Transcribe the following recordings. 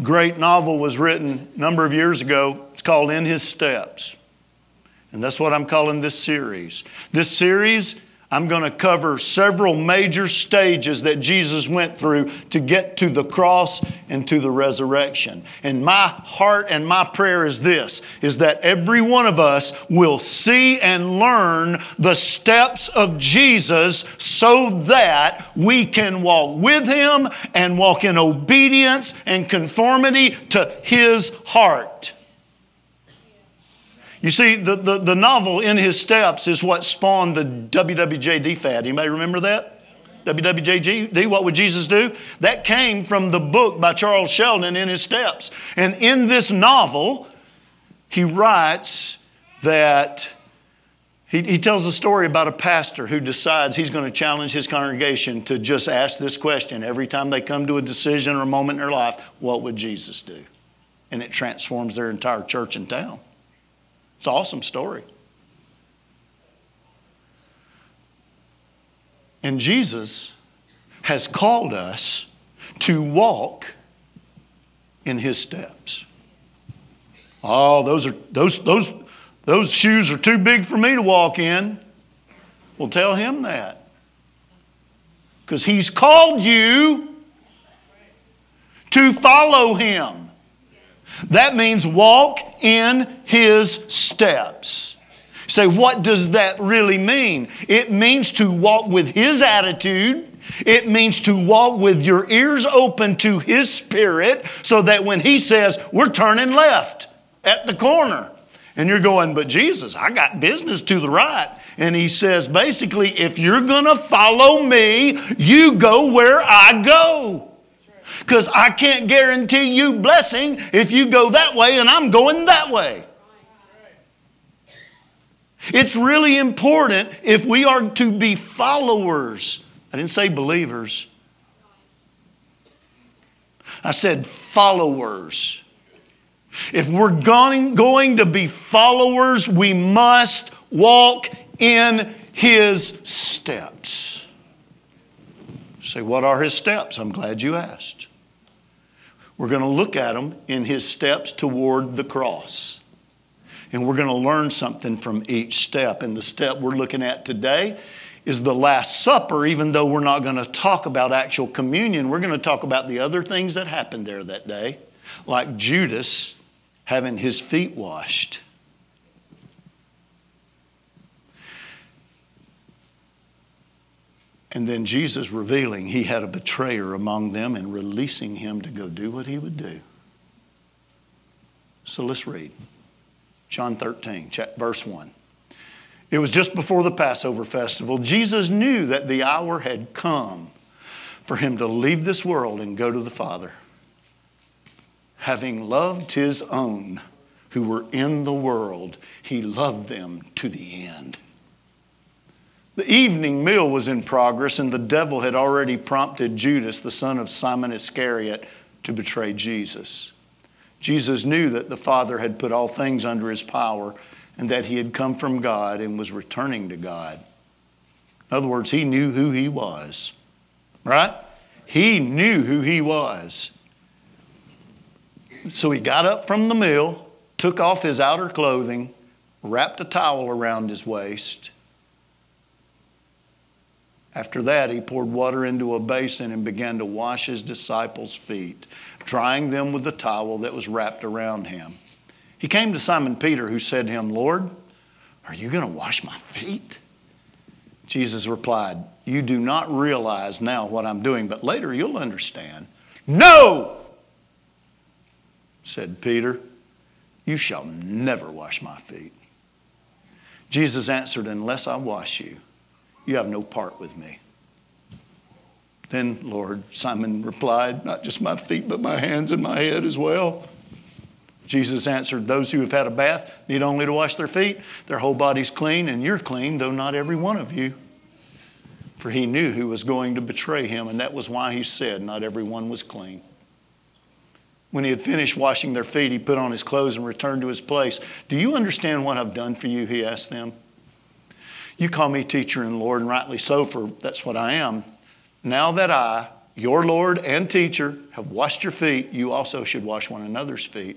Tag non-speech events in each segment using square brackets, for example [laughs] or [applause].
great novel was written a number of years ago. It's called In His Steps. And that's what I'm calling this series. This series I'm going to cover several major stages that Jesus went through to get to the cross and to the resurrection. And my heart and my prayer is this is that every one of us will see and learn the steps of Jesus so that we can walk with him and walk in obedience and conformity to his heart. You see, the, the, the, novel In His Steps is what spawned the WWJD fad. Anybody remember that? WWJD, what would Jesus do? That came from the book by Charles Sheldon, In His Steps. And in this novel, he writes that he, he tells a story about a pastor who decides he's going to challenge his congregation to just ask this question every time they come to a decision or a moment in their life what would Jesus do? And it transforms their entire church and town. It's an awesome story. And Jesus has called us to walk in his steps. Oh, those are those those those shoes are too big for me to walk in. Well, tell him that. Because he's called you to follow him. That means walk in his steps. say, what does that really mean? It means to walk with his attitude. It means to walk with your ears open to his spirit so that when he says, we're turning left at the corner, and you're going, but Jesus, I got business to the right. And he says, basically, if you're going to follow me, you go where I go because I can't guarantee you blessing if you go that way and I'm going that way. It's really important if we are to be followers. I didn't say believers. I said followers. If we're going, going to be followers, we must walk in his steps. Say, what are his steps? I'm glad you asked. We're going to look at them in his steps toward the cross. And we're going to learn something from each step. And the step we're looking at today is the Last Supper, even though we're not going to talk about actual communion. We're going to talk about the other things that happened there that day, like Judas having his feet washed. And then Jesus revealing he had a betrayer among them and releasing him to go do what he would do. So let's read John 13, verse 1. It was just before the Passover festival. Jesus knew that the hour had come for him to leave this world and go to the Father. Having loved his own who were in the world, he loved them to the end. The evening meal was in progress, and the devil had already prompted Judas, the son of Simon Iscariot, to betray Jesus. Jesus knew that the Father had put all things under his power and that he had come from God and was returning to God. In other words, he knew who he was, right? He knew who he was. So he got up from the meal, took off his outer clothing, wrapped a towel around his waist, after that, he poured water into a basin and began to wash his disciples' feet, drying them with the towel that was wrapped around him. He came to Simon Peter, who said to him, Lord, are you going to wash my feet? Jesus replied, You do not realize now what I'm doing, but later you'll understand. No, said Peter, you shall never wash my feet. Jesus answered, Unless I wash you, you have no part with me. Then, Lord, Simon replied, Not just my feet, but my hands and my head as well. Jesus answered, Those who have had a bath need only to wash their feet. Their whole body's clean, and you're clean, though not every one of you. For he knew who was going to betray him, and that was why he said, Not everyone was clean. When he had finished washing their feet, he put on his clothes and returned to his place. Do you understand what I've done for you? He asked them. You call me teacher and Lord, and rightly so, for that's what I am. Now that I, your Lord and teacher, have washed your feet, you also should wash one another's feet.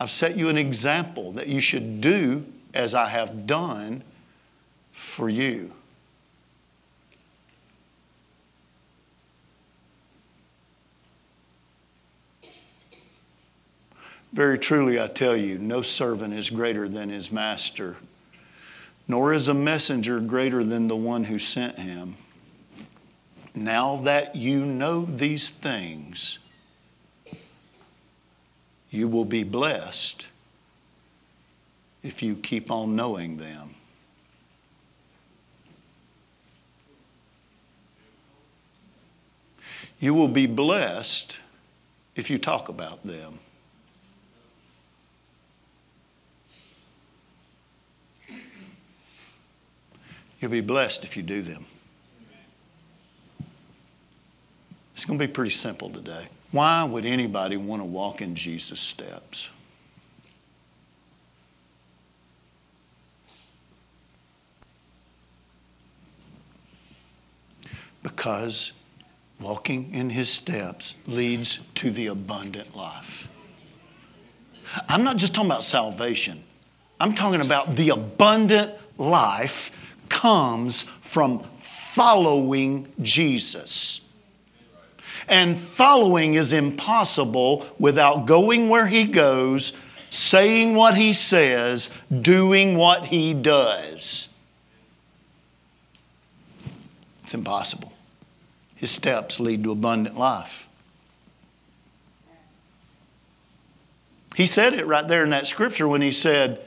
I've set you an example that you should do as I have done for you. Very truly, I tell you, no servant is greater than his master, nor is a messenger greater than the one who sent him. Now that you know these things, you will be blessed if you keep on knowing them. You will be blessed if you talk about them. You'll be blessed if you do them. It's going to be pretty simple today. Why would anybody want to walk in Jesus' steps? Because walking in his steps leads to the abundant life. I'm not just talking about salvation, I'm talking about the abundant life comes from following Jesus. And following is impossible without going where he goes, saying what he says, doing what he does. It's impossible. His steps lead to abundant life. He said it right there in that scripture when he said,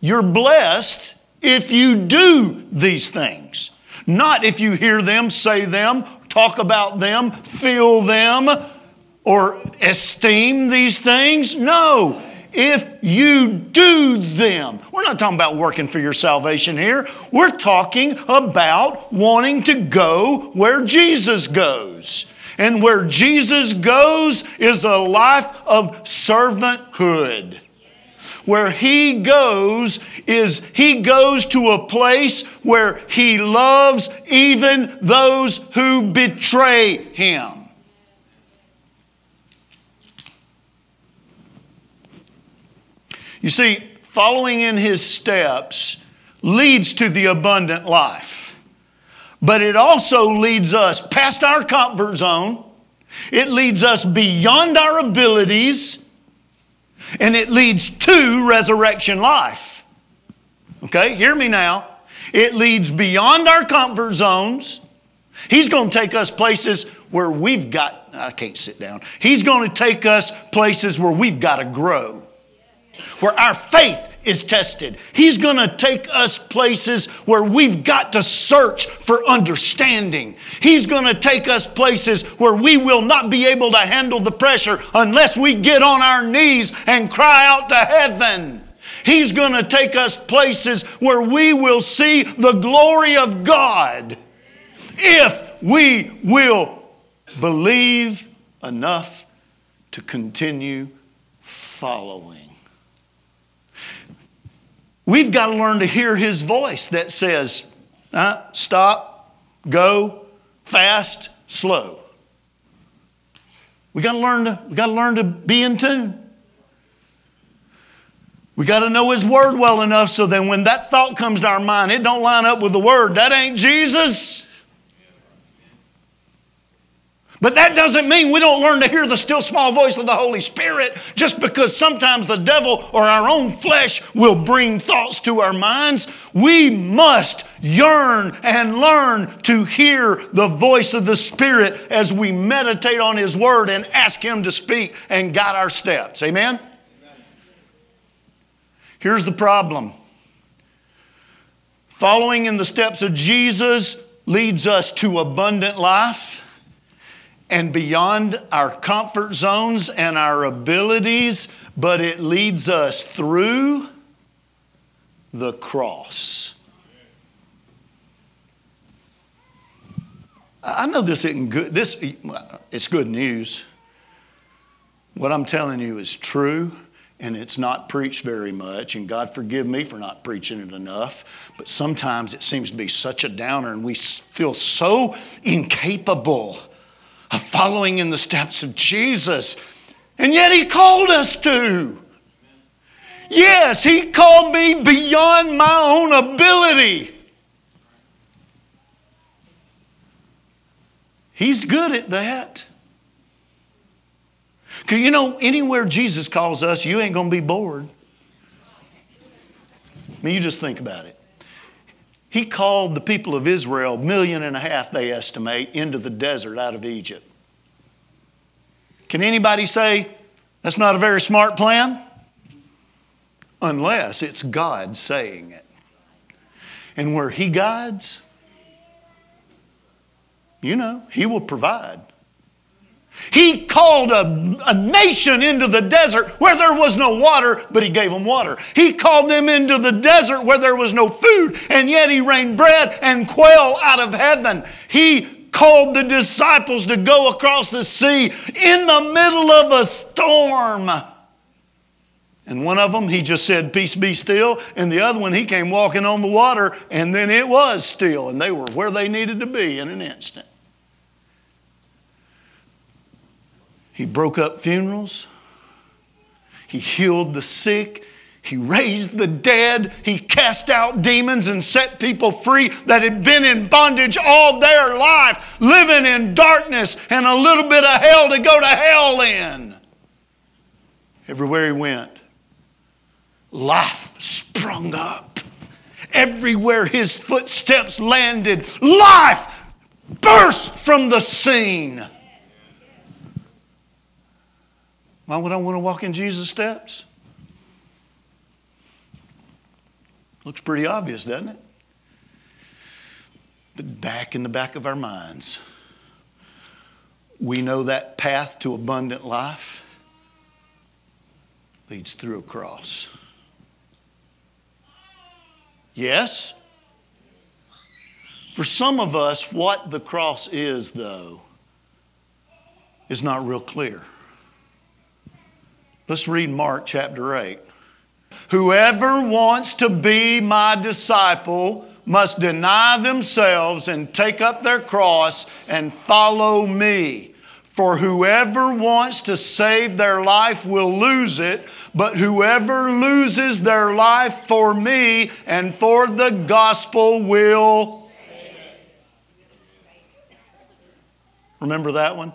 You're blessed if you do these things. Not if you hear them, say them, talk about them, feel them, or esteem these things. No, if you do them. We're not talking about working for your salvation here. We're talking about wanting to go where Jesus goes. And where Jesus goes is a life of servanthood. Where he goes is he goes to a place where he loves even those who betray him. You see, following in his steps leads to the abundant life. But it also leads us past our comfort zone. It leads us beyond our abilities and it leads to resurrection life. Okay, hear me now. It leads beyond our comfort zones. He's going to take us places where we've got, I can't sit down. He's going to take us places where we've got to grow, where our faith is tested. He's going to take us places where we've got to search for understanding. He's going to take us places where we will not be able to handle the pressure unless we get on our knees and cry out to heaven. He's going to take us places where we will see the glory of God if we will believe enough to continue following. We've got to learn to hear his voice that says, uh, stop, go, fast, slow. We got to learn to, we got to learn to be in tune. We got to know his word well enough so that when that thought comes to our mind, it don't line up with the word. That ain't Jesus. But that doesn't mean we don't learn to hear the still small voice of the Holy Spirit just because sometimes the devil or our own flesh will bring thoughts to our minds. We must yearn and learn to hear the voice of the Spirit as we meditate on His Word and ask Him to speak and guide our steps. Amen? Amen. Here's the problem following in the steps of Jesus leads us to abundant life and beyond our comfort zones and our abilities, but it leads us through the cross. I know this isn't good. This it's good news. What I'm telling you is true, and it's not preached very much. And God forgive me for not preaching it enough. But sometimes it seems to be such a downer, and we feel so incapable of following in the steps of Jesus. And yet He called us to. Yes, He called me beyond my own ability. He's good at that. Because you know, anywhere Jesus calls us, you ain't going to be bored. I mean, you just think about it. He called the people of Israel, million and a half, they estimate, into the desert out of Egypt. Can anybody say that's not a very smart plan? Unless it's God saying it. And where He guides, you know, He will provide. He called a, a, nation into the desert where there was no water, but He gave them water. He called them into the desert where there was no food, and yet He rained bread and quail out of heaven. He called the disciples to go across the sea in the middle of a storm. And one of them, he just said, Peace be still. And the other one, he came walking on the water, and then it was still, and they were where they needed to be in an instant. He broke up funerals. He healed the sick. He raised the dead. He cast out demons and set people free that had been in bondage all their life, living in darkness and a little bit of hell to go to hell in. Everywhere he went, life sprung up. Everywhere his footsteps landed, life burst from the scene. Why would I want to walk in Jesus' steps? Looks pretty obvious, doesn't it? But back in the back of our minds, we know that path to abundant life leads through a cross. Yes? For some of us, what the cross is, though, is not real clear. Let's read Mark chapter 8. Whoever wants to be my disciple must deny themselves and take up their cross and follow me. For whoever wants to save their life will lose it, but whoever loses their life for me and for the gospel will. Remember that one?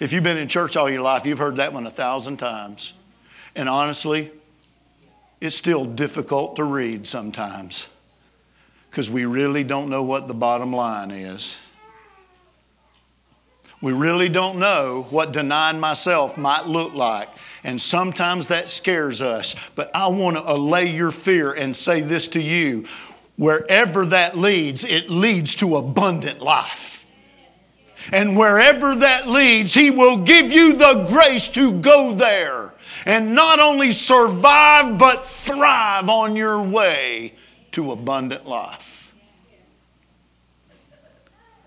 If you've been in church all your life, you've heard that one a thousand times. And honestly, it's still difficult to read sometimes because we really don't know what the bottom line is. We really don't know what denying myself might look like. And sometimes that scares us. But I want to allay your fear and say this to you wherever that leads, it leads to abundant life. And wherever that leads, He will give you the grace to go there and not only survive, but thrive on your way to abundant life.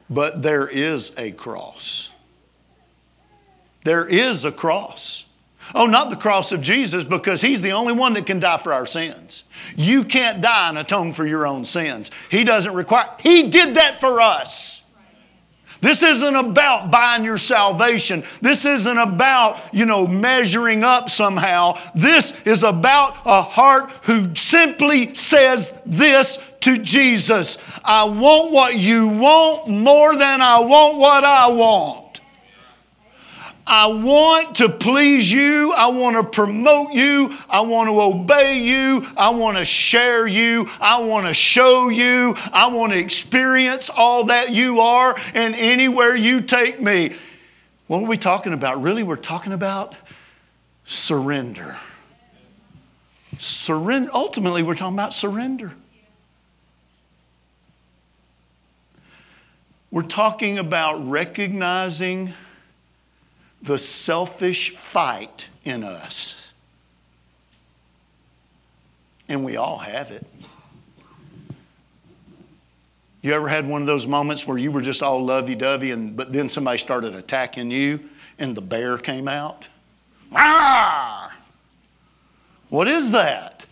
But there is a cross. There is a cross. Oh, not the cross of Jesus, because He's the only one that can die for our sins. You can't die and atone for your own sins. He doesn't require, He did that for us. This isn't about buying your salvation. This isn't about, you know, measuring up somehow. This is about a heart who simply says this to Jesus I want what you want more than I want what I want. I want to please you. I want to promote you. I want to obey you. I want to share you. I want to show you. I want to experience all that you are and anywhere you take me. What are we talking about? Really, we're talking about surrender. Surrender. Ultimately, we're talking about surrender. We're talking about recognizing the selfish fight in us. And we all have it. You ever had one of those moments where you were just all lovey dovey, and but then somebody started attacking you, and the bear came out? Ah! What is that?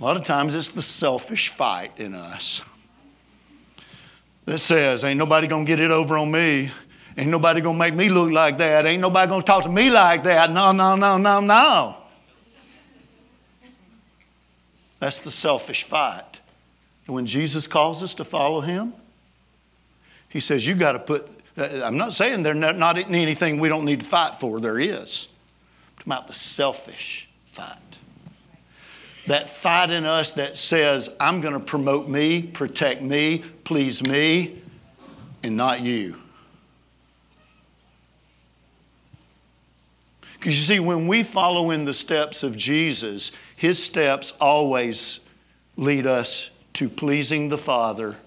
A lot of times it's the selfish fight in us that says, Ain't nobody gonna get it over on me. Ain't nobody gonna make me look like that. Ain't nobody gonna talk to me like that. No, no, no, no, no. That's the selfish fight. And when Jesus calls us to follow him, he says, You got to put, uh, I'm not saying there's not anything we don't need to fight for, there is. I'm about the selfish fight. That fight in us that says, I'm going to promote me, protect me, please me, and not you. Because you see, when we follow in the steps of Jesus, his steps always lead us to pleasing the Father,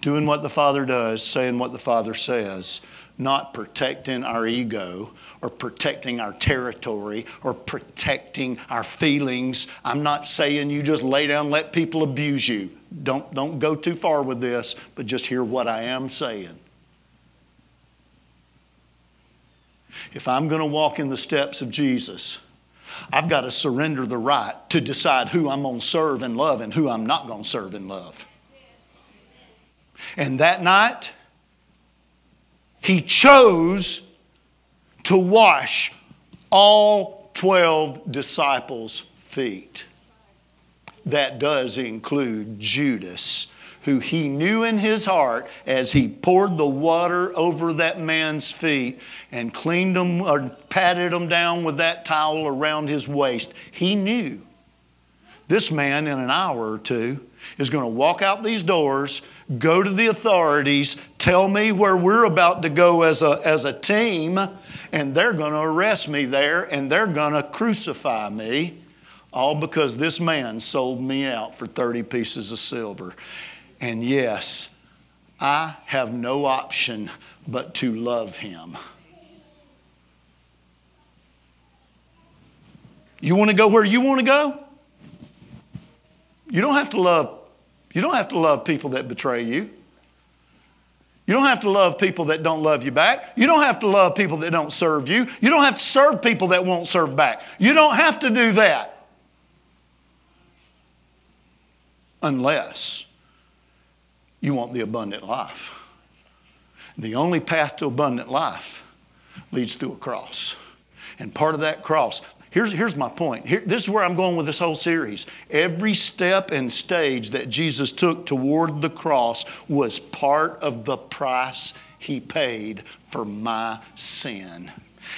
doing what the Father does, saying what the Father says, not protecting our ego or protecting our territory or protecting our feelings. I'm not saying you just lay down and let people abuse you. Don't, don't go too far with this, but just hear what I am saying. If I'm going to walk in the steps of Jesus, I've got to surrender the right to decide who I'm going to serve and love and who I'm not going to serve and love. And that night, he chose to wash all 12 disciples' feet. That does include Judas who he knew in his heart as he poured the water over that man's feet and cleaned them or patted them down with that towel around his waist, he knew this man in an hour or two is going to walk out these doors, go to the authorities, tell me where we're about to go as a, as a team, and they're going to arrest me there and they're going to crucify me, all because this man sold me out for 30 pieces of silver. And yes, I have no option but to love him. You want to go where you want to go? You don't have to love you don't have to love people that betray you. You don't have to love people that don't love you back. You don't have to love people that don't serve you. You don't have to serve people that won't serve back. You don't have to do that. Unless you want the abundant life. The only path to abundant life leads through a cross. And part of that cross, here's, here's my point. Here, this is where I'm going with this whole series. Every step and stage that Jesus took toward the cross was part of the price he paid for my sin.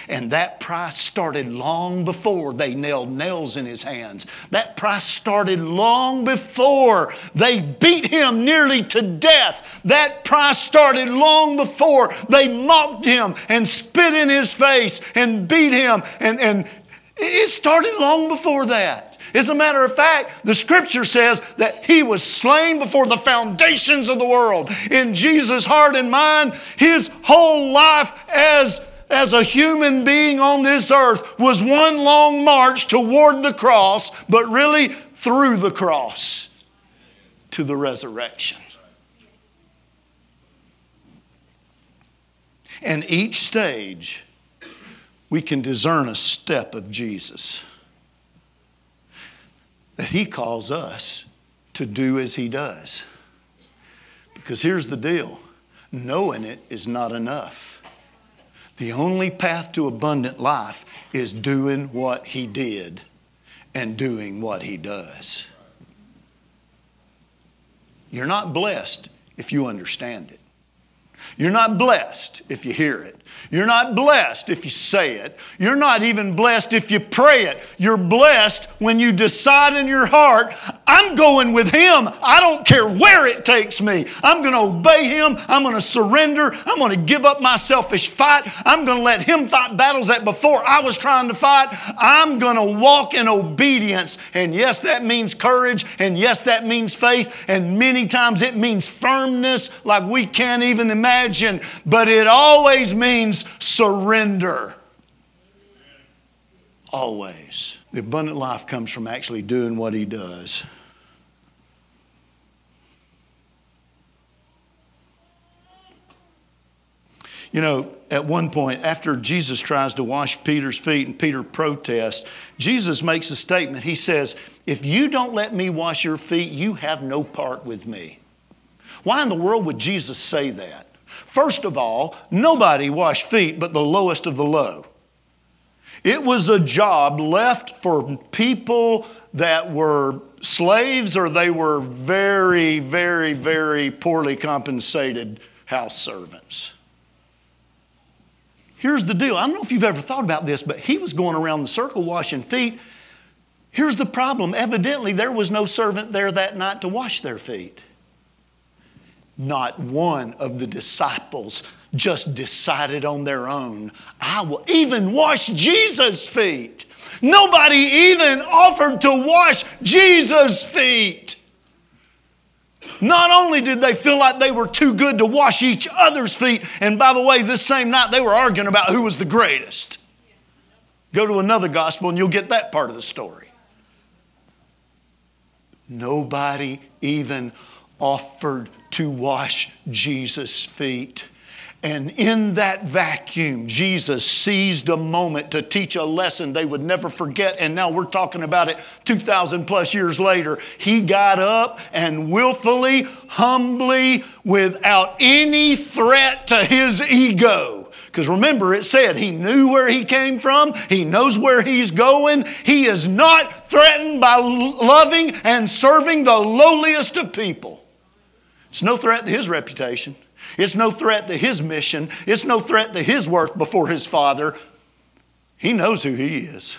And that price started long before they nailed nails in his hands. That price started long before they beat him nearly to death. That price started long before they mocked him and spit in his face and beat him. And, and it started long before that. As a matter of fact, the scripture says that he was slain before the foundations of the world. In Jesus' heart and mind, his whole life as as a human being on this earth was one long march toward the cross, but really through the cross to the resurrection. And each stage, we can discern a step of Jesus that He calls us to do as He does. Because here's the deal knowing it is not enough. The only path to abundant life is doing what he did and doing what he does. You're not blessed if you understand it. You're not blessed if you hear it. You're not blessed if you say it. You're not even blessed if you pray it. You're blessed when you decide in your heart, I'm going with Him. I don't care where it takes me. I'm going to obey Him. I'm going to surrender. I'm going to give up my selfish fight. I'm going to let Him fight battles that before I was trying to fight. I'm going to walk in obedience. And yes, that means courage. And yes, that means faith. And many times it means firmness like we can't even imagine. But it always means means surrender. Always. The abundant life comes from actually doing what he does. You know, at one point, after Jesus tries to wash Peter's feet and Peter protests, Jesus makes a statement. He says, If you don't let me wash your feet, you have no part with me. Why in the world would Jesus say that? First of all, nobody washed feet but the lowest of the low. It was a job left for people that were slaves or they were very, very, very poorly compensated house servants. Here's the deal I don't know if you've ever thought about this, but he was going around the circle washing feet. Here's the problem evidently, there was no servant there that night to wash their feet. Not one of the disciples just decided on their own, I will even wash Jesus' feet. Nobody even offered to wash Jesus' feet. Not only did they feel like they were too good to wash each other's feet, and by the way, this same night they were arguing about who was the greatest. Go to another gospel and you'll get that part of the story. Nobody even offered to wash Jesus' feet. And in that vacuum, Jesus seized a moment to teach a lesson they would never forget. And now we're talking about it 2,000 plus years later. He got up and willfully, humbly, without any threat to his ego. Because remember, it said he knew where he came from, he knows where he's going. He is not threatened by loving and serving the lowliest of people. It's no threat to his reputation. It's no threat to his mission. It's no threat to his worth before his Father. He knows who he is.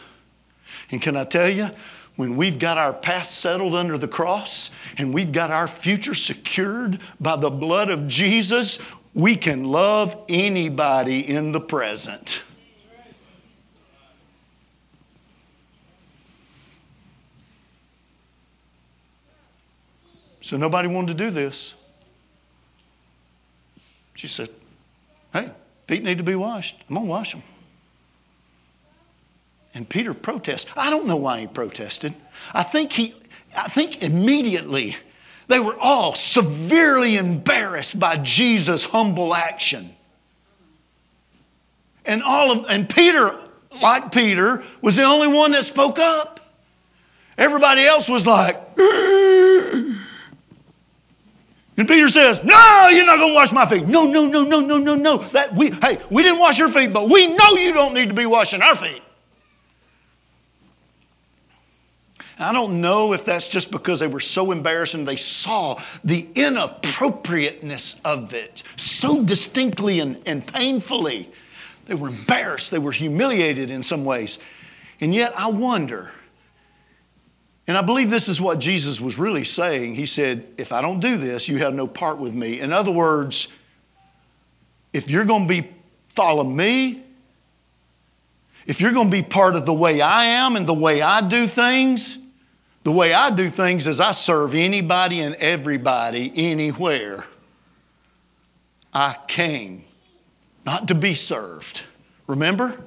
And can I tell you, when we've got our past settled under the cross and we've got our future secured by the blood of Jesus, we can love anybody in the present. So nobody wanted to do this. She said, Hey, feet need to be washed. I'm going to wash them. And Peter protests. I don't know why he protested. I think he, I think immediately they were all severely embarrassed by Jesus' humble action. And all of, and Peter, like Peter, was the only one that spoke up. Everybody else was like, And Peter says, No, you're not going to wash my feet. No, no, no, no, no, no, no. That we, hey, we didn't wash your feet, but we know you don't need to be washing our feet. I don't know if that's just because they were so embarrassed and they saw the inappropriateness of it so distinctly and, and painfully. They were embarrassed, they were humiliated in some ways. And yet, I wonder and I believe this is what Jesus was really saying. He said, If I don't do this, you have no part with me. In other words, if you're going to be follow me, if you're going to be part of the way I am and the way I do things, the way I do things is I serve anybody and everybody anywhere. I came not to be served. Remember?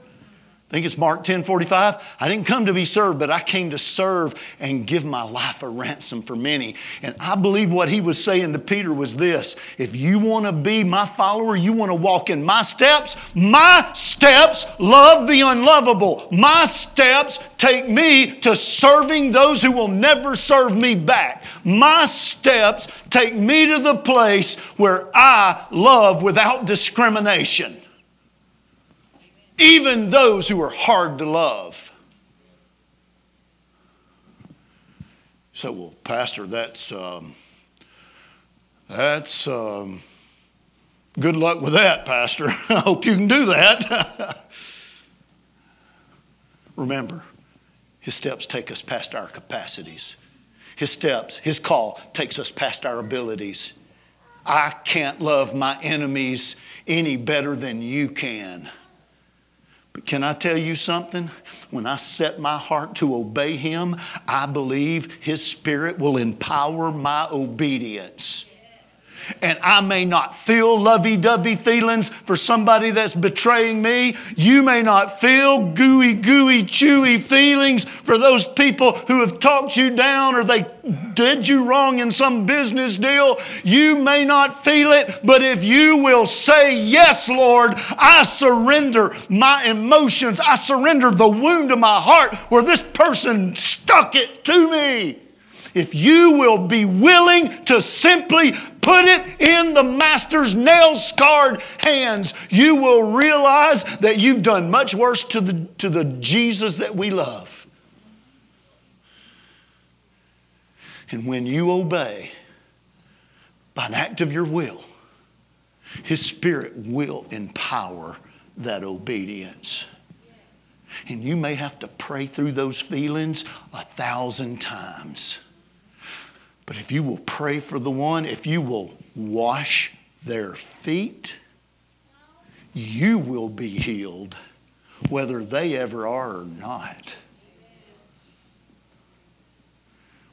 I think it's Mark 10 45. I didn't come to be served, but I came to serve and give my life a ransom for many. And I believe what he was saying to Peter was this if you want to be my follower, you want to walk in my steps, my steps love the unlovable. My steps take me to serving those who will never serve me back. My steps take me to the place where I love without discrimination even those who are hard to love. So, well, Pastor, that's um, that's um, good luck with that, Pastor. [laughs] I hope you can do that. [laughs] Remember, His steps take us past our capacities. His steps, His call takes us past our abilities. I can't love my enemies any better than you can. Can I tell you something? When I set my heart to obey Him, I believe His Spirit will empower my obedience and I may not feel lovey dovey feelings for somebody that's betraying me. You may not feel gooey, gooey, chewy feelings for those people who have talked you down or they did you wrong in some business deal. You may not feel it, but if you will say, Yes, Lord, I surrender my emotions, I surrender the wound of my heart where this person stuck it to me if you will be willing to simply put it in the Master's nail scarred hands, you will realize that you've done much worse to the, to the Jesus that we love. And when you obey by an act of your will, His Spirit will empower that obedience. And you may have to pray through those feelings a thousand times. But if you will pray for the one, if you will wash their feet, you will be healed, whether they ever are or not.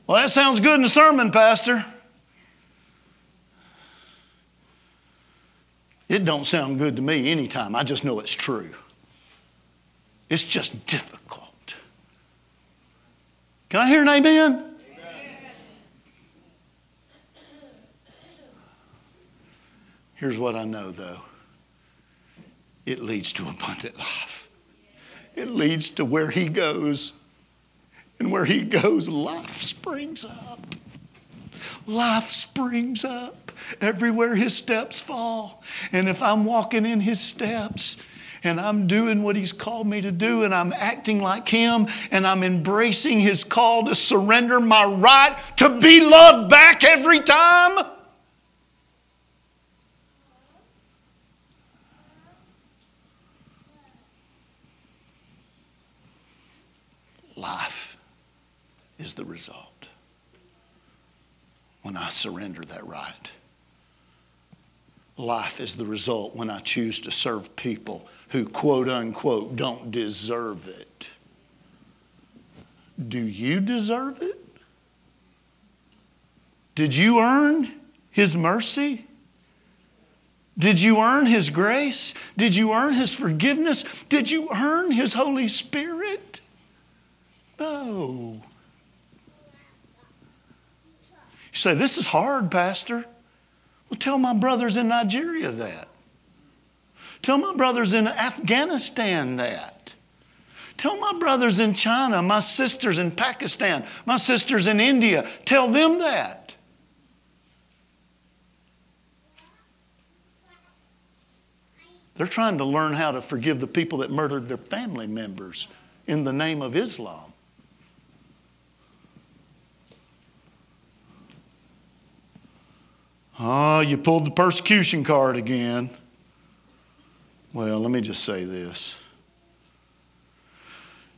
Well, that sounds good in a sermon, Pastor. It don't sound good to me anytime. I just know it's true. It's just difficult. Can I hear an amen? Here's what I know though it leads to abundant life, it leads to where He goes. And where He goes, life springs up. Life springs up everywhere His steps fall. And if I'm walking in His steps, and I'm doing what He's called me to do, and I'm acting like Him, and I'm embracing His call to surrender my right to be loved back every time. Life is the result when I surrender that right. Life is the result when I choose to serve people who, quote unquote, don't deserve it. Do you deserve it? Did you earn His mercy? Did you earn His grace? Did you earn His forgiveness? Did you earn His Holy Spirit? No. You say, This is hard, Pastor. Well, tell my brothers in Nigeria that. Tell my brothers in Afghanistan that. Tell my brothers in China, my sisters in Pakistan, my sisters in India, tell them that. They're trying to learn how to forgive the people that murdered their family members in the name of Islam. Oh, you pulled the persecution card again. Well, let me just say this.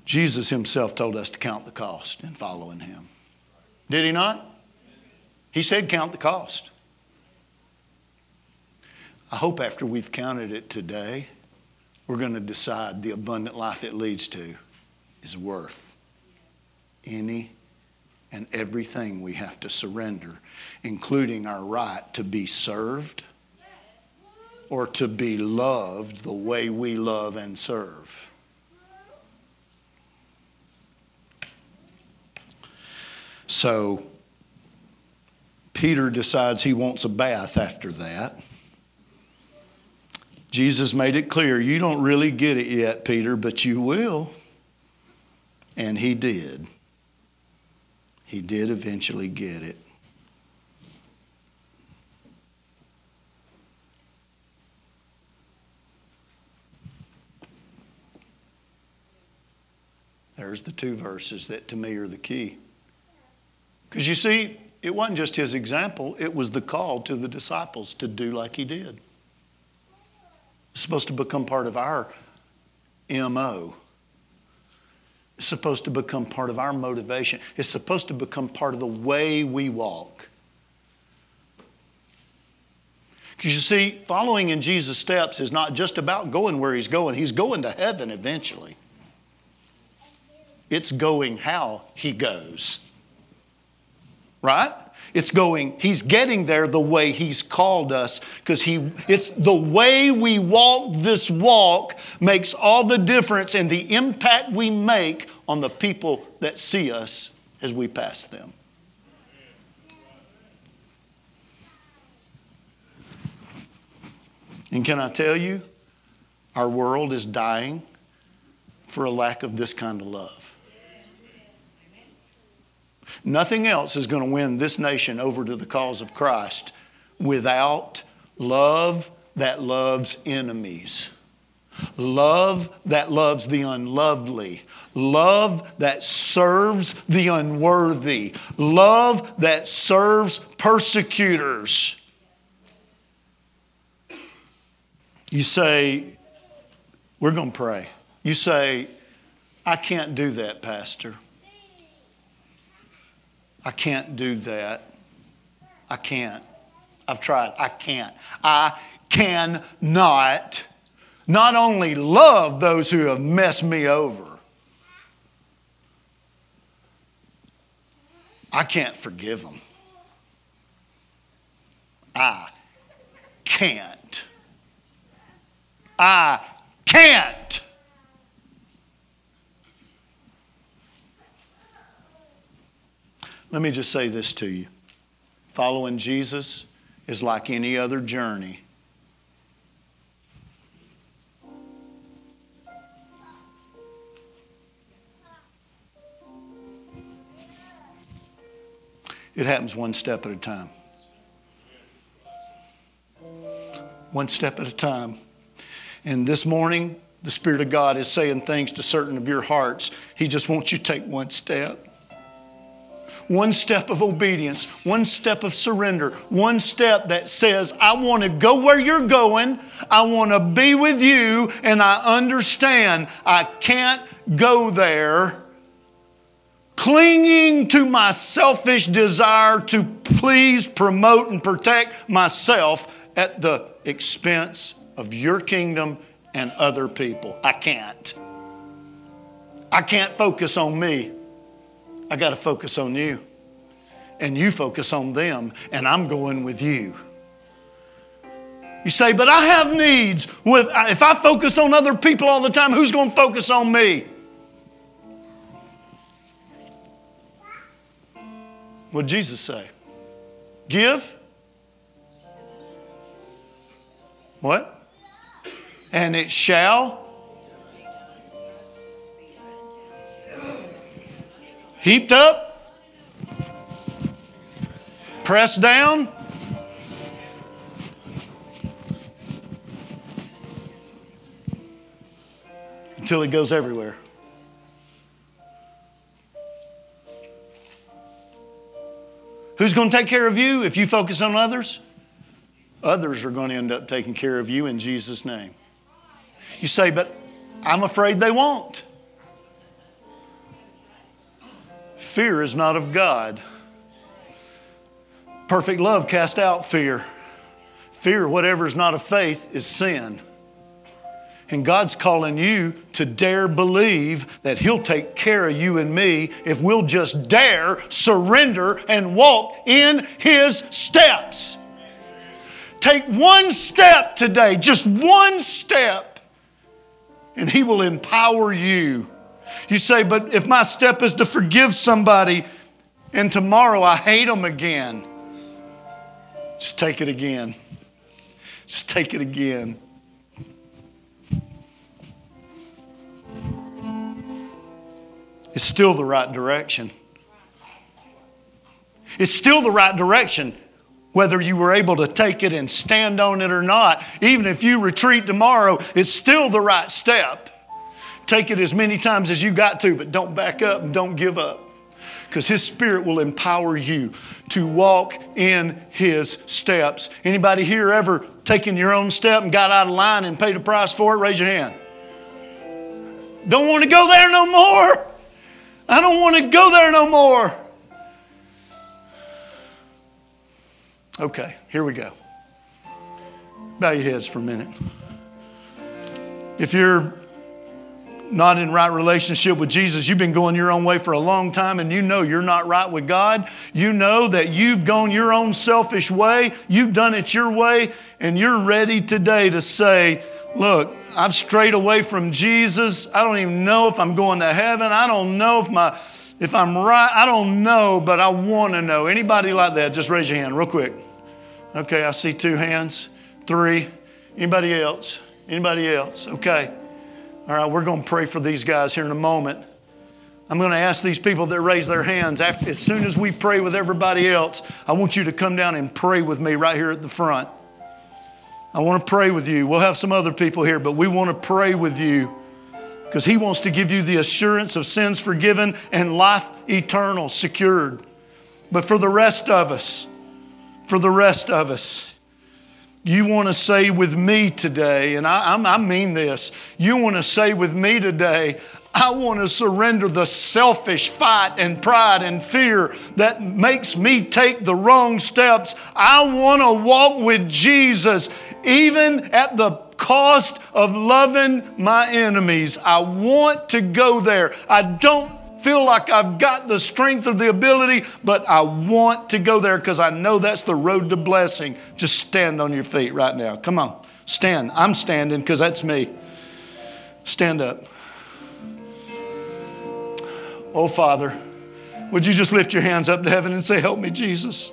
Jesus himself told us to count the cost in following him. Did he not? He said, count the cost. I hope after we've counted it today, we're going to decide the abundant life it leads to is worth any and everything we have to surrender, including our right to be served or to be loved the way we love and serve. So, Peter decides he wants a bath after that. Jesus made it clear, you don't really get it yet, Peter, but you will. And he did. He did eventually get it. There's the two verses that to me are the key. Because you see, it wasn't just his example, it was the call to the disciples to do like he did. It's supposed to become part of our MO. Supposed to become part of our motivation. It's supposed to become part of the way we walk. Because you see, following in Jesus' steps is not just about going where he's going, he's going to heaven eventually. It's going how he goes. Right? It's going, he's getting there the way he's called us because he it's the way we walk this walk makes all the difference in the impact we make on the people that see us as we pass them. And can I tell you, our world is dying for a lack of this kind of love. Nothing else is going to win this nation over to the cause of Christ without love that loves enemies. Love that loves the unlovely. Love that serves the unworthy. Love that serves persecutors. You say, We're going to pray. You say, I can't do that, Pastor. I can't do that. I can't. I've tried. I can't. I cannot not only love those who have messed me over, I can't forgive them. I can't. I can't. Let me just say this to you following Jesus is like any other journey. It happens one step at a time. One step at a time. And this morning, the Spirit of God is saying things to certain of your hearts. He just wants you to take one step. One step of obedience, one step of surrender, one step that says, I want to go where you're going, I want to be with you, and I understand I can't go there clinging to my selfish desire to please, promote, and protect myself at the expense of your kingdom and other people. I can't. I can't focus on me. I got to focus on you. And you focus on them, and I'm going with you. You say, but I have needs. If I focus on other people all the time, who's going to focus on me? What did Jesus say? Give. What? And it shall. Heaped up. Pressed down. Until it goes everywhere. Who's going to take care of you if you focus on others? Others are going to end up taking care of you in Jesus' name. You say, but I'm afraid they won't. Fear is not of God. Perfect love cast out fear. Fear, whatever is not of faith, is sin. And God's calling you to dare believe that He'll take care of you and me if we'll just dare surrender and walk in His steps. Take one step today, just one step, and He will empower you. You say, but if my step is to forgive somebody and tomorrow I hate them again, just take it again. Just take it again. It's still the right direction. It's still the right direction, whether you were able to take it and stand on it or not. Even if you retreat tomorrow, it's still the right step. Take it as many times as you got to, but don't back up and don't give up. Because His Spirit will empower you to walk in His steps. Anybody here ever taken your own step and got out of line and paid a price for it? Raise your hand. Don't want to go there no more. I don't want to go there no more. Okay, here we go. Bow your heads for a minute. If you're not in right relationship with Jesus, you've been going your own way for a long time and you know you're not right with God. You know that you've gone your own selfish way, you've done it your way, and you're ready today to say, Look, I've strayed away from Jesus. I don't even know if I'm going to heaven. I don't know if my if I'm right. I don't know, but I want to know. Anybody like that? Just raise your hand real quick. Okay, I see two hands. Three. Anybody else? Anybody else? Okay. All right, we're going to pray for these guys here in a moment. I'm going to ask these people that raise their hands after, as soon as we pray with everybody else. I want you to come down and pray with me right here at the front. I want to pray with you. We'll have some other people here, but we want to pray with you because He wants to give you the assurance of sins forgiven and life eternal secured. But for the rest of us, for the rest of us, you want to say with me today, and I, I, mean this, you want to say with me today, I want to surrender the selfish fight and pride and fear that makes me take the wrong steps. I want to walk with Jesus, even at the cost of loving my enemies. I want to go there. I don't feel like I've got the strength or the ability, but I want to go there because I know that's the road to blessing. Just stand on your feet right now. Come on, stand. I'm standing because that's me. Stand up. Oh, Father, would you just lift your hands up to heaven and say, Help me, Jesus?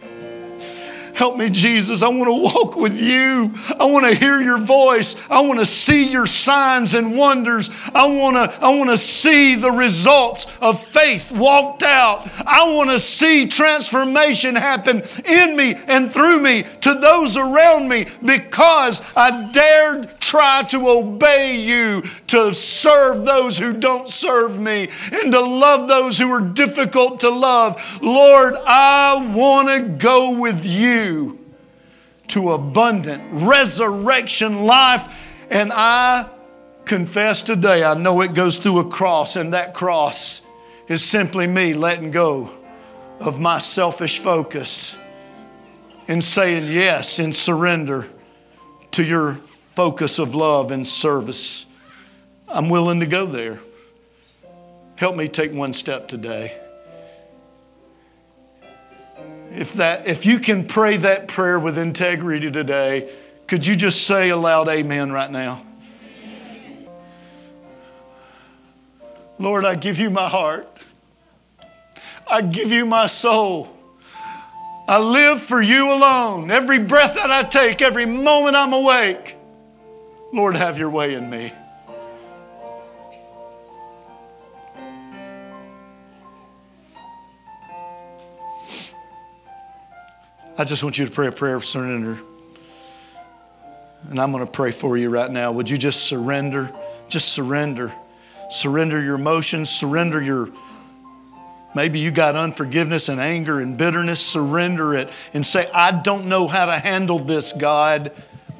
Help me, Jesus. I want to walk with you. I want to hear your voice. I want to see your signs and wonders. I want to, I want to see the results of faith walked out. I want to see transformation happen in me and through me to those around me because I dared try to obey you, to serve those who don't serve me, and to love those who are difficult to love. Lord, I want to go with you to abundant resurrection life. And I confess today, I know it goes through a cross, and that cross is simply me letting go of my selfish focus and saying yes in surrender to your focus of love and service. I'm willing to go there. Help me take one step today. If, that, if you can pray that prayer with integrity today, could you just say aloud, Amen, right now? Lord, I give you my heart. I give you my soul. I live for you alone. Every breath that I take, every moment I'm awake. Lord, have your way in me. I just want you to pray a prayer of surrender. And I'm going to pray for you right now. Would you just surrender? Just surrender. Surrender your emotions, surrender your Maybe you got unforgiveness and anger and bitterness. Surrender it and say, I don't know how to handle this, God,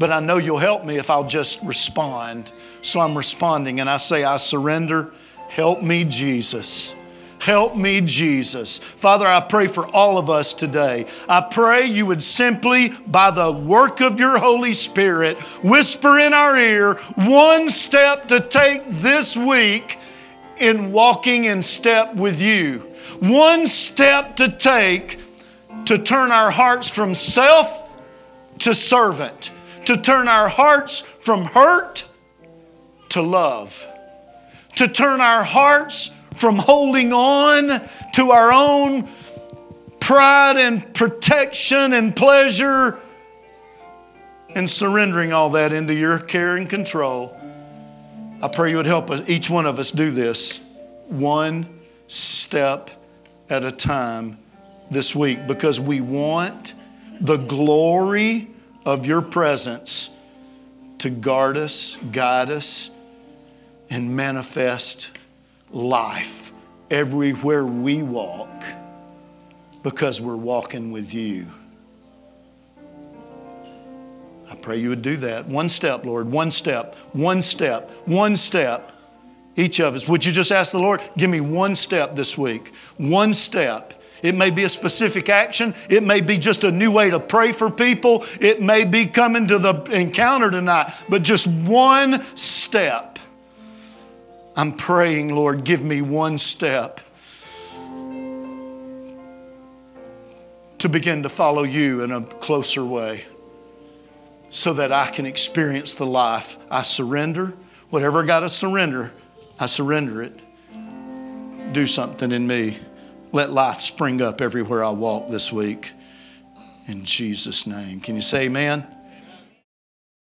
but I know you'll help me if I'll just respond. So I'm responding and I say, I surrender. Help me, Jesus. Help me, Jesus. Father, I pray for all of us today. I pray you would simply, by the work of your Holy Spirit, whisper in our ear one step to take this week in walking in step with you. One step to take to turn our hearts from self to servant, to turn our hearts from hurt to love, to turn our hearts from holding on to our own pride and protection and pleasure and surrendering all that into your care and control. I pray you would help us, each one of us do this one step at a time this week because we want the glory of your presence to guard us, guide us, and manifest life everywhere we walk because we're walking with you. I pray you would do that. One step, Lord, one step, one step, one step. Each of us. Would you just ask the Lord, give me one step this week? One step. It may be a specific action. It may be just a new way to pray for people. It may be coming to the encounter tonight, but just one step. I'm praying, Lord, give me one step to begin to follow you in a closer way so that I can experience the life. I surrender. Whatever I got to surrender, I surrender it. Do something in me. Let life spring up everywhere I walk this week. In Jesus' name. Can you say amen?